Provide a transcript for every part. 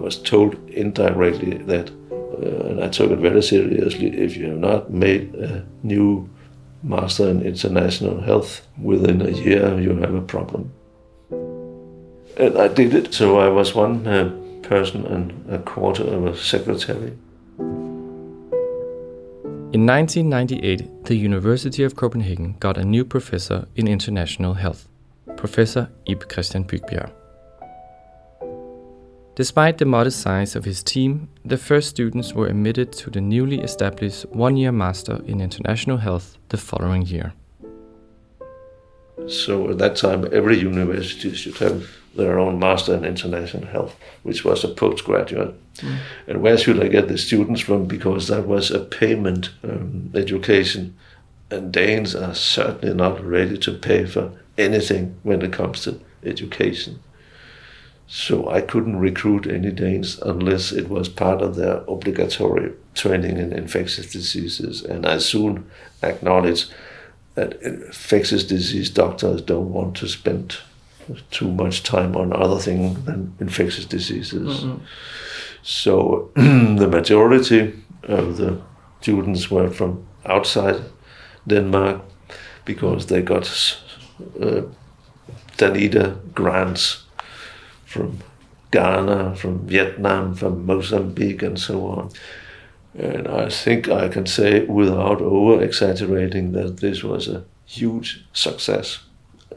was told indirectly that, uh, and I took it very seriously, if you have not made a new master in international health within a year, you have a problem. And I did it, so I was one uh, person and a quarter of a secretary. In 1998, the University of Copenhagen got a new professor in international health, Professor Ib Christian Bygbjerg. Despite the modest size of his team, the first students were admitted to the newly established one year Master in International Health the following year. So at that time, every university should have their own Master in International Health, which was a postgraduate. Mm. And where should I get the students from? Because that was a payment um, education. And Danes are certainly not ready to pay for anything when it comes to education. So I couldn't recruit any Danes unless it was part of their obligatory training in infectious diseases. And I soon acknowledged that infectious disease doctors don't want to spend too much time on other things than infectious diseases. Mm-hmm. So the majority of the students were from outside Denmark because they got uh, Danida grants from Ghana, from Vietnam, from Mozambique, and so on. And I think I can say without over exaggerating that this was a huge success.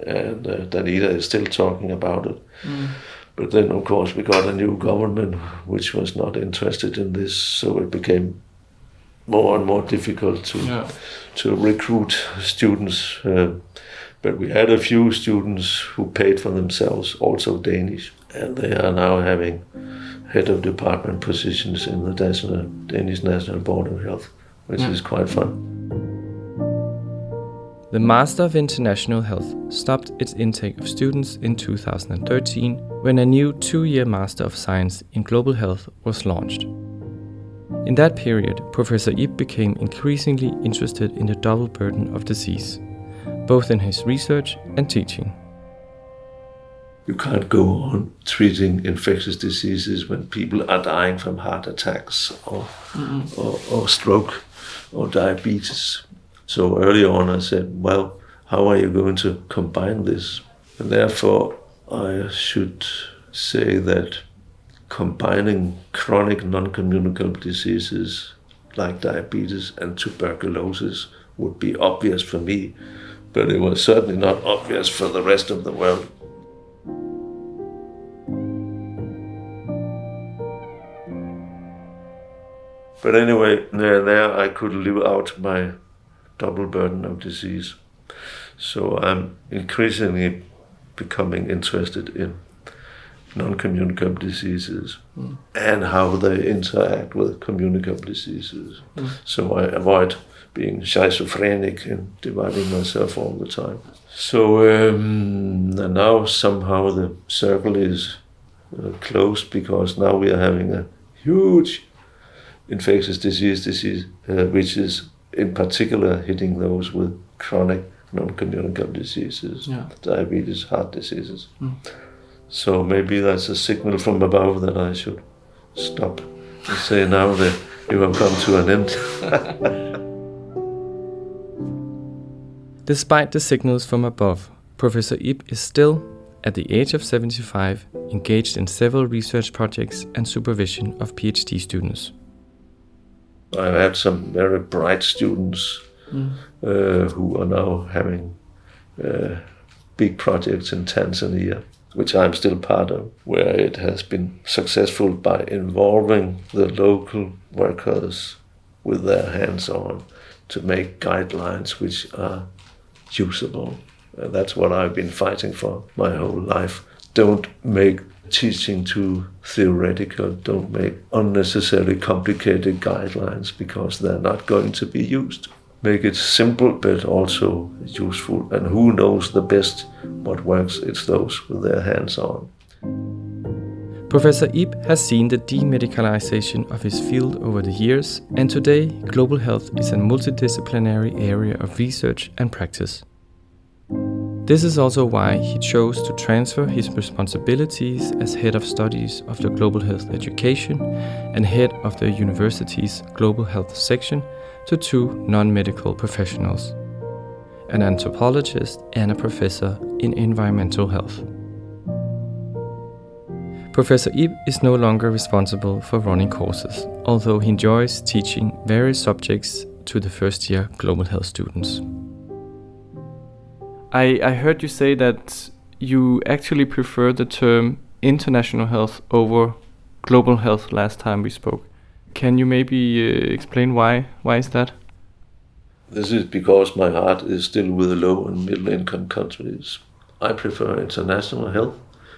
And uh, Danida is still talking about it. Mm. But then, of course, we got a new government which was not interested in this, so it became more and more difficult to yeah. to recruit students. Uh, but we had a few students who paid for themselves, also Danish and they are now having head of department positions in the national, Danish National Board of Health, which yeah. is quite fun. The Master of International Health stopped its intake of students in 2013 when a new two year Master of Science in Global Health was launched. In that period, Professor Ib became increasingly interested in the double burden of disease, both in his research and teaching. You can't go on treating infectious diseases when people are dying from heart attacks or, or, or, stroke or diabetes. So early on, I said, well, how are you going to combine this? And therefore, I should say that combining chronic non communicable diseases like diabetes and tuberculosis would be obvious for me, but it was certainly not obvious for the rest of the world. But anyway, there, there I could live out my double burden of disease. So I'm increasingly becoming interested in non-communicable diseases mm. and how they interact with communicable diseases. Mm. So I avoid being schizophrenic and dividing myself all the time. So um, now somehow the circle is uh, closed because now we are having a huge infectious disease disease, uh, which is in particular hitting those with chronic non-communicable diseases, yeah. diabetes, heart diseases. Mm. So maybe that's a signal from above that I should stop and say now that you have come to an end. Despite the signals from above, Professor Ib is still, at the age of 75, engaged in several research projects and supervision of PhD students. I've had some very bright students mm. uh, who are now having uh, big projects in Tanzania, which I'm still part of, where it has been successful by involving the local workers with their hands on to make guidelines which are usable. And that's what I've been fighting for my whole life. Don't make teaching too theoretical. Don't make unnecessarily complicated guidelines because they're not going to be used. Make it simple but also useful. And who knows the best what works? It's those with their hands on. Professor Ib has seen the demedicalization of his field over the years, and today global health is a multidisciplinary area of research and practice. This is also why he chose to transfer his responsibilities as head of studies of the Global Health Education and head of the university's Global Health section to two non medical professionals an anthropologist and a professor in environmental health. Professor Ib is no longer responsible for running courses, although he enjoys teaching various subjects to the first year global health students. I, I heard you say that you actually prefer the term international health over global health last time we spoke. Can you maybe uh, explain why? Why is that? This is because my heart is still with the low and middle income countries. I prefer international health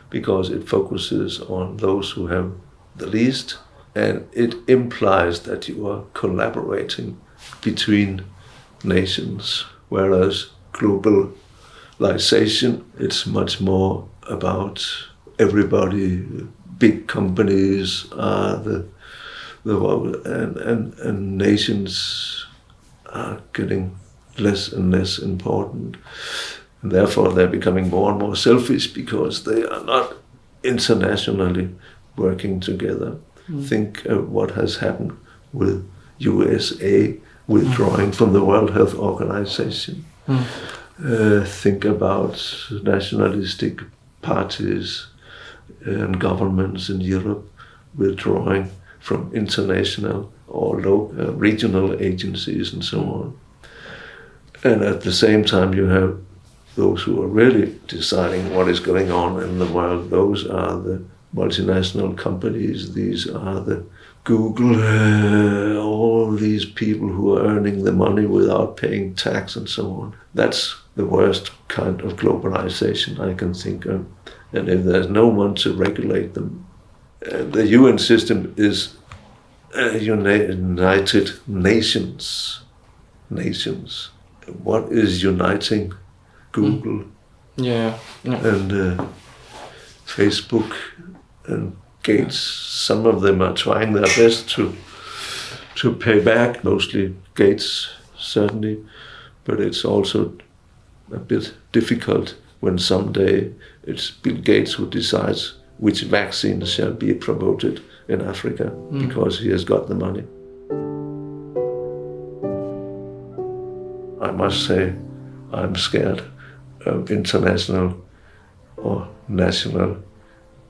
because it focuses on those who have the least and it implies that you are collaborating between nations, whereas globalization it's much more about everybody. Big companies are the the and and, and nations are getting less and less important. And therefore, they're becoming more and more selfish because they are not internationally working together. Mm. Think of what has happened with USA withdrawing mm. from the World Health Organization. Mm. Uh, think about nationalistic parties and governments in Europe withdrawing from international or local, uh, regional agencies and so on. And at the same time, you have those who are really deciding what is going on in the world. Those are the multinational companies. These are the Google, uh, all these people who are earning the money without paying tax and so on. That's the worst kind of globalization I can think of. And if there's no one to regulate them, uh, the UN system is uh, United Nations. Nations. What is uniting Google, mm. yeah, yeah, and uh, Facebook and Gates. Some of them are trying their best to to pay back. Mostly Gates, certainly, but it's also a bit difficult when someday it's Bill Gates who decides which vaccine shall be promoted in Africa mm. because he has got the money. I must say, I'm scared of international or national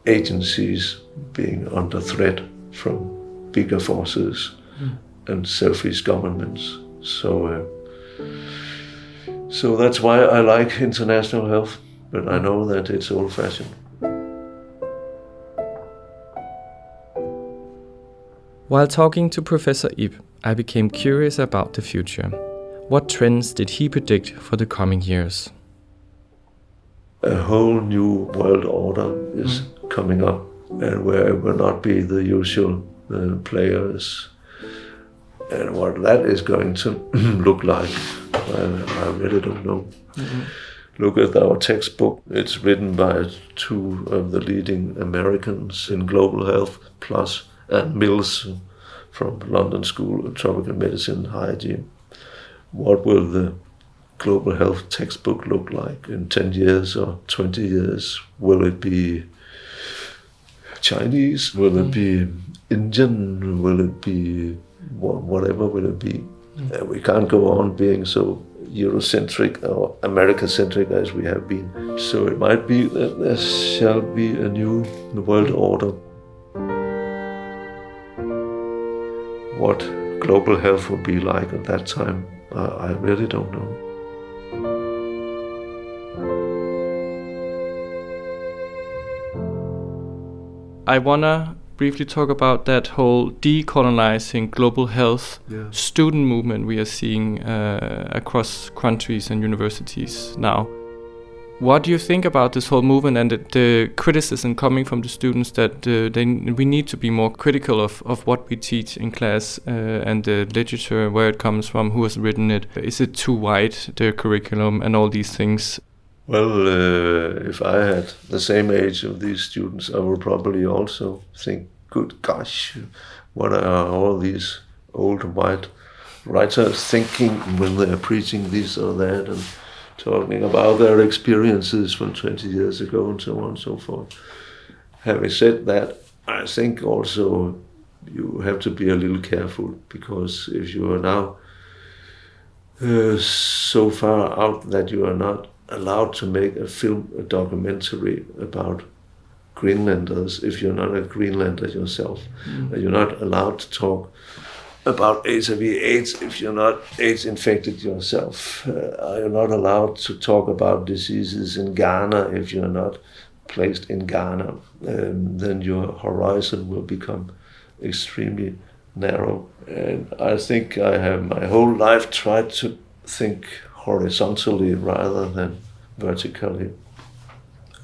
agencies being under threat from bigger forces mm. and selfish governments. So, uh, so that's why I like international health, but I know that it's old-fashioned. While talking to Professor Ib, I became curious about the future. What trends did he predict for the coming years? a whole new world order is mm. Coming up, and where it will not be the usual uh, players. And what that is going to look like, I, I really don't know. Mm-hmm. Look at our textbook. It's written by two of the leading Americans in global health, plus Anne Mills from London School of Tropical Medicine and Hygiene. What will the global health textbook look like in 10 years or 20 years? Will it be Chinese? Will it be Indian? Will it be whatever will it be? Mm. Uh, we can't go on being so Eurocentric or America-centric as we have been. So it might be that there shall be a new world order. What global health will be like at that time, uh, I really don't know. I wanna briefly talk about that whole decolonizing global health yeah. student movement we are seeing uh, across countries and universities now. What do you think about this whole movement and the, the criticism coming from the students that uh, they, we need to be more critical of, of what we teach in class uh, and the literature, where it comes from, who has written it? Is it too wide, the curriculum, and all these things? Well, uh, if I had the same age of these students, I would probably also think, good gosh, what are all these old white writers thinking when they're preaching this or that? And talking about their experiences from 20 years ago and so on and so forth. Having said that, I think also you have to be a little careful because if you are now uh, so far out that you are not allowed to make a film, a documentary about Greenlanders, if you're not a Greenlander yourself, mm. you're not allowed to talk about HIV/AIDS if you're not AIDS infected yourself. Uh, you're not allowed to talk about diseases in Ghana if you're not placed in Ghana. Um, then your horizon will become extremely narrow. And I think I have my whole life tried to think horizontally rather than vertically.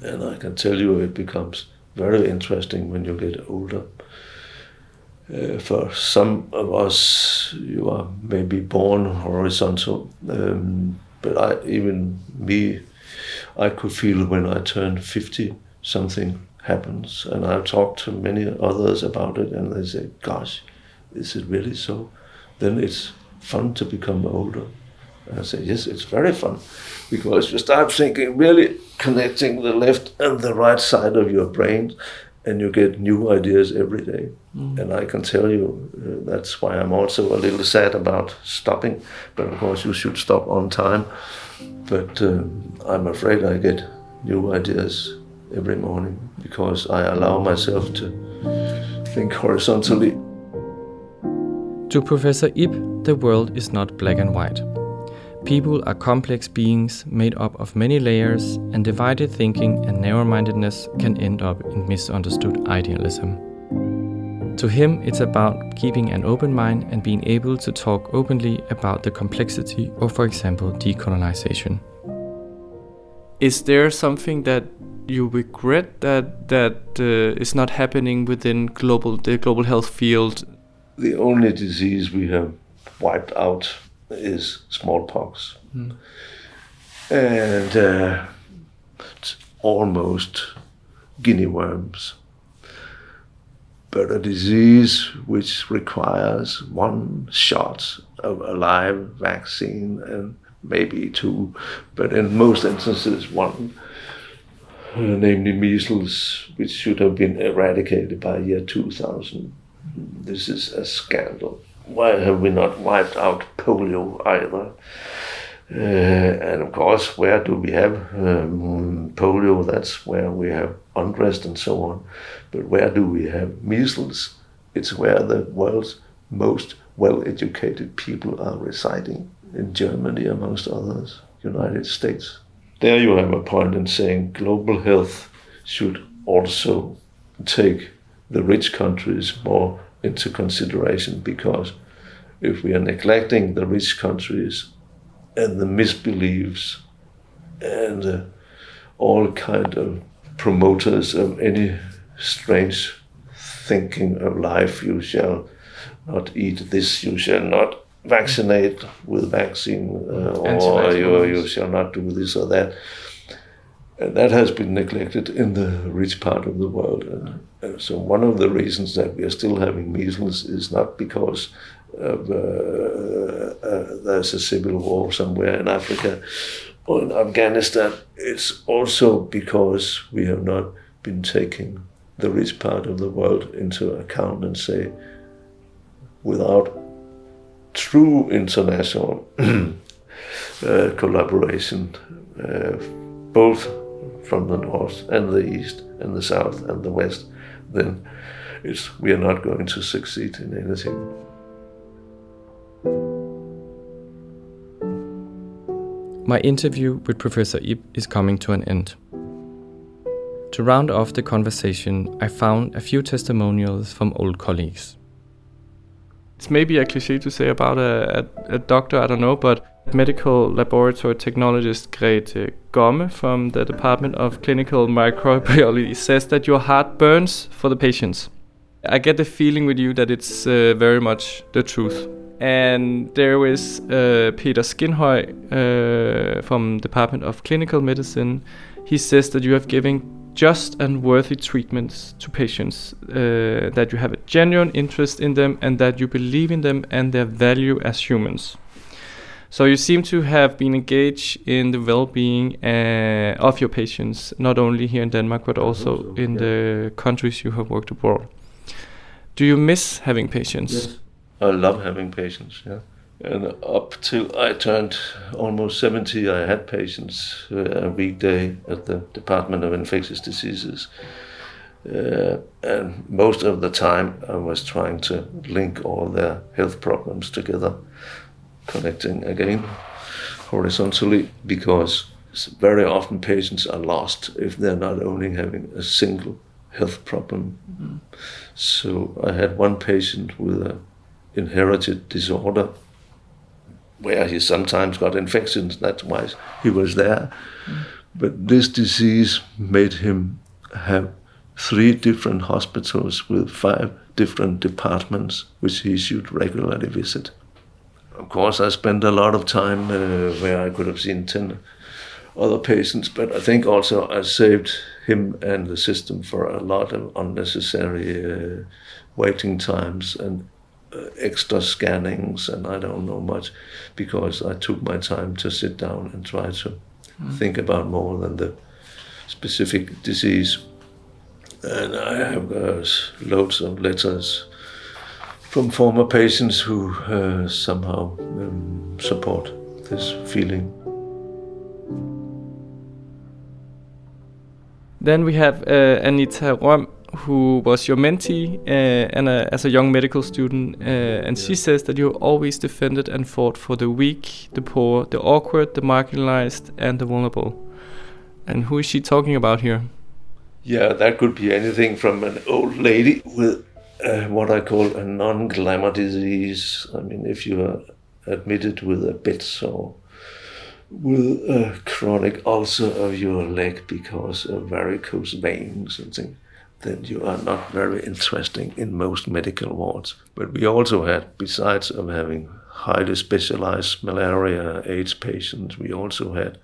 And I can tell you it becomes very interesting when you get older. Uh, for some of us, you are maybe born horizontal, um, but I, even me, I could feel when I turned 50 something happens. And I've talked to many others about it, and they say, Gosh, is it really so? Then it's fun to become older. And I say, Yes, it's very fun because you start thinking, really connecting the left and the right side of your brain, and you get new ideas every day. Mm. And I can tell you uh, that's why I'm also a little sad about stopping. But of course, you should stop on time. But um, I'm afraid I get new ideas every morning because I allow myself to think horizontally. To Professor Ib, the world is not black and white. People are complex beings made up of many layers, and divided thinking and narrow mindedness can end up in misunderstood idealism. To him, it's about keeping an open mind and being able to talk openly about the complexity of, for example, decolonization. Is there something that you regret that that uh, is not happening within global the global health field? The only disease we have wiped out is smallpox, mm. and uh, almost guinea worms. But a disease which requires one shot of a live vaccine and maybe two, but in most instances one uh, namely measles, which should have been eradicated by year 2000. This is a scandal. Why have we not wiped out polio either? Uh, and of course, where do we have um, polio? That's where we have unrest and so on. But where do we have measles? It's where the world's most well educated people are residing in Germany, amongst others, United States there you have a point in saying global health should also take the rich countries more into consideration because if we are neglecting the rich countries and the misbeliefs and uh, all kind of promoters of any strange thinking of life you shall not eat this you shall not vaccinate with vaccine uh, or you, you shall not do this or that. And that has been neglected in the rich part of the world. And, and so one of the reasons that we are still having measles is not because of, uh, uh, there's a civil war somewhere in Africa or in Afghanistan. It's also because we have not been taking the rich part of the world into account and say, without true international uh, collaboration, uh, both from the north and the east and the south and the west, then it's, we are not going to succeed in anything. My interview with Professor Ib is coming to an end. To round off the conversation, I found a few testimonials from old colleagues it's maybe a cliche to say about a, a, a doctor, I don't know, but medical laboratory technologist Grete Gomme from the Department of Clinical Microbiology says that your heart burns for the patients. I get the feeling with you that it's uh, very much the truth. And there is uh, Peter Skinhøj uh, from Department of Clinical Medicine. He says that you have given just and worthy treatments to patients, uh, that you have a genuine interest in them, and that you believe in them and their value as humans. So you seem to have been engaged in the well-being uh, of your patients, not only here in Denmark but also so, in yeah. the countries you have worked abroad. Do you miss having patients? Yes, I love having patients. Yeah, and up till I turned almost seventy, I had patients uh, a weekday at the Department of Infectious Diseases. Uh, and most of the time, I was trying to link all their health problems together connecting again horizontally because very often patients are lost if they're not only having a single health problem. Mm-hmm. So I had one patient with an inherited disorder where he sometimes got infections, that's why he was there. Mm-hmm. But this disease made him have three different hospitals with five different departments, which he should regularly visit of course, I spent a lot of time uh, where I could have seen 10 other patients, but I think also I saved him and the system for a lot of unnecessary uh, waiting times and uh, extra scannings, and I don't know much because I took my time to sit down and try to mm. think about more than the specific disease. And I have uh, loads of letters from former patients who uh, somehow um, support this feeling. Then we have uh, Anita Rom, who was your mentee uh, and a, as a young medical student, uh, and yeah. she says that you always defended and fought for the weak, the poor, the awkward, the marginalized, and the vulnerable. And who is she talking about here? Yeah, that could be anything from an old lady with uh, what I call a non-glamour disease. I mean, if you are admitted with a bed sore, with a chronic ulcer of your leg because of varicose veins and things, then you are not very interesting in most medical wards. But we also had, besides of having highly specialized malaria AIDS patients, we also had,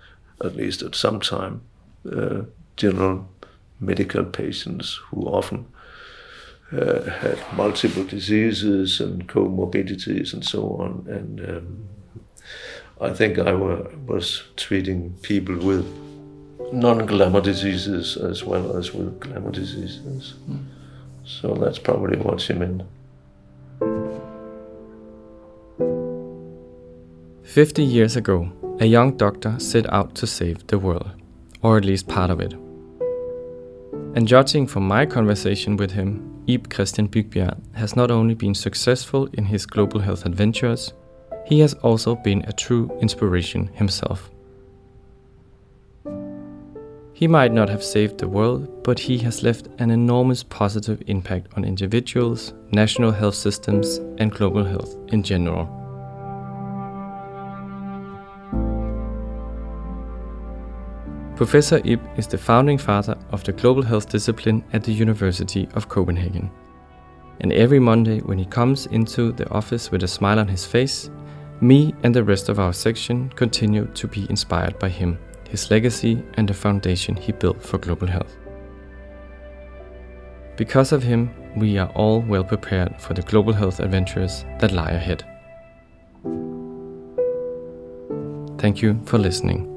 at least at some time, uh, general medical patients who often uh, had multiple diseases and comorbidities and so on. And um, I think I were, was treating people with non-glamour diseases as well as with glamour diseases. Mm. So that's probably what she meant. 50 years ago, a young doctor set out to save the world, or at least part of it. And judging from my conversation with him, Ib Christian Bygbjerg has not only been successful in his global health adventures, he has also been a true inspiration himself. He might not have saved the world, but he has left an enormous positive impact on individuals, national health systems, and global health in general. Professor Ib is the founding father of the global health discipline at the University of Copenhagen. And every Monday, when he comes into the office with a smile on his face, me and the rest of our section continue to be inspired by him, his legacy, and the foundation he built for global health. Because of him, we are all well prepared for the global health adventures that lie ahead. Thank you for listening.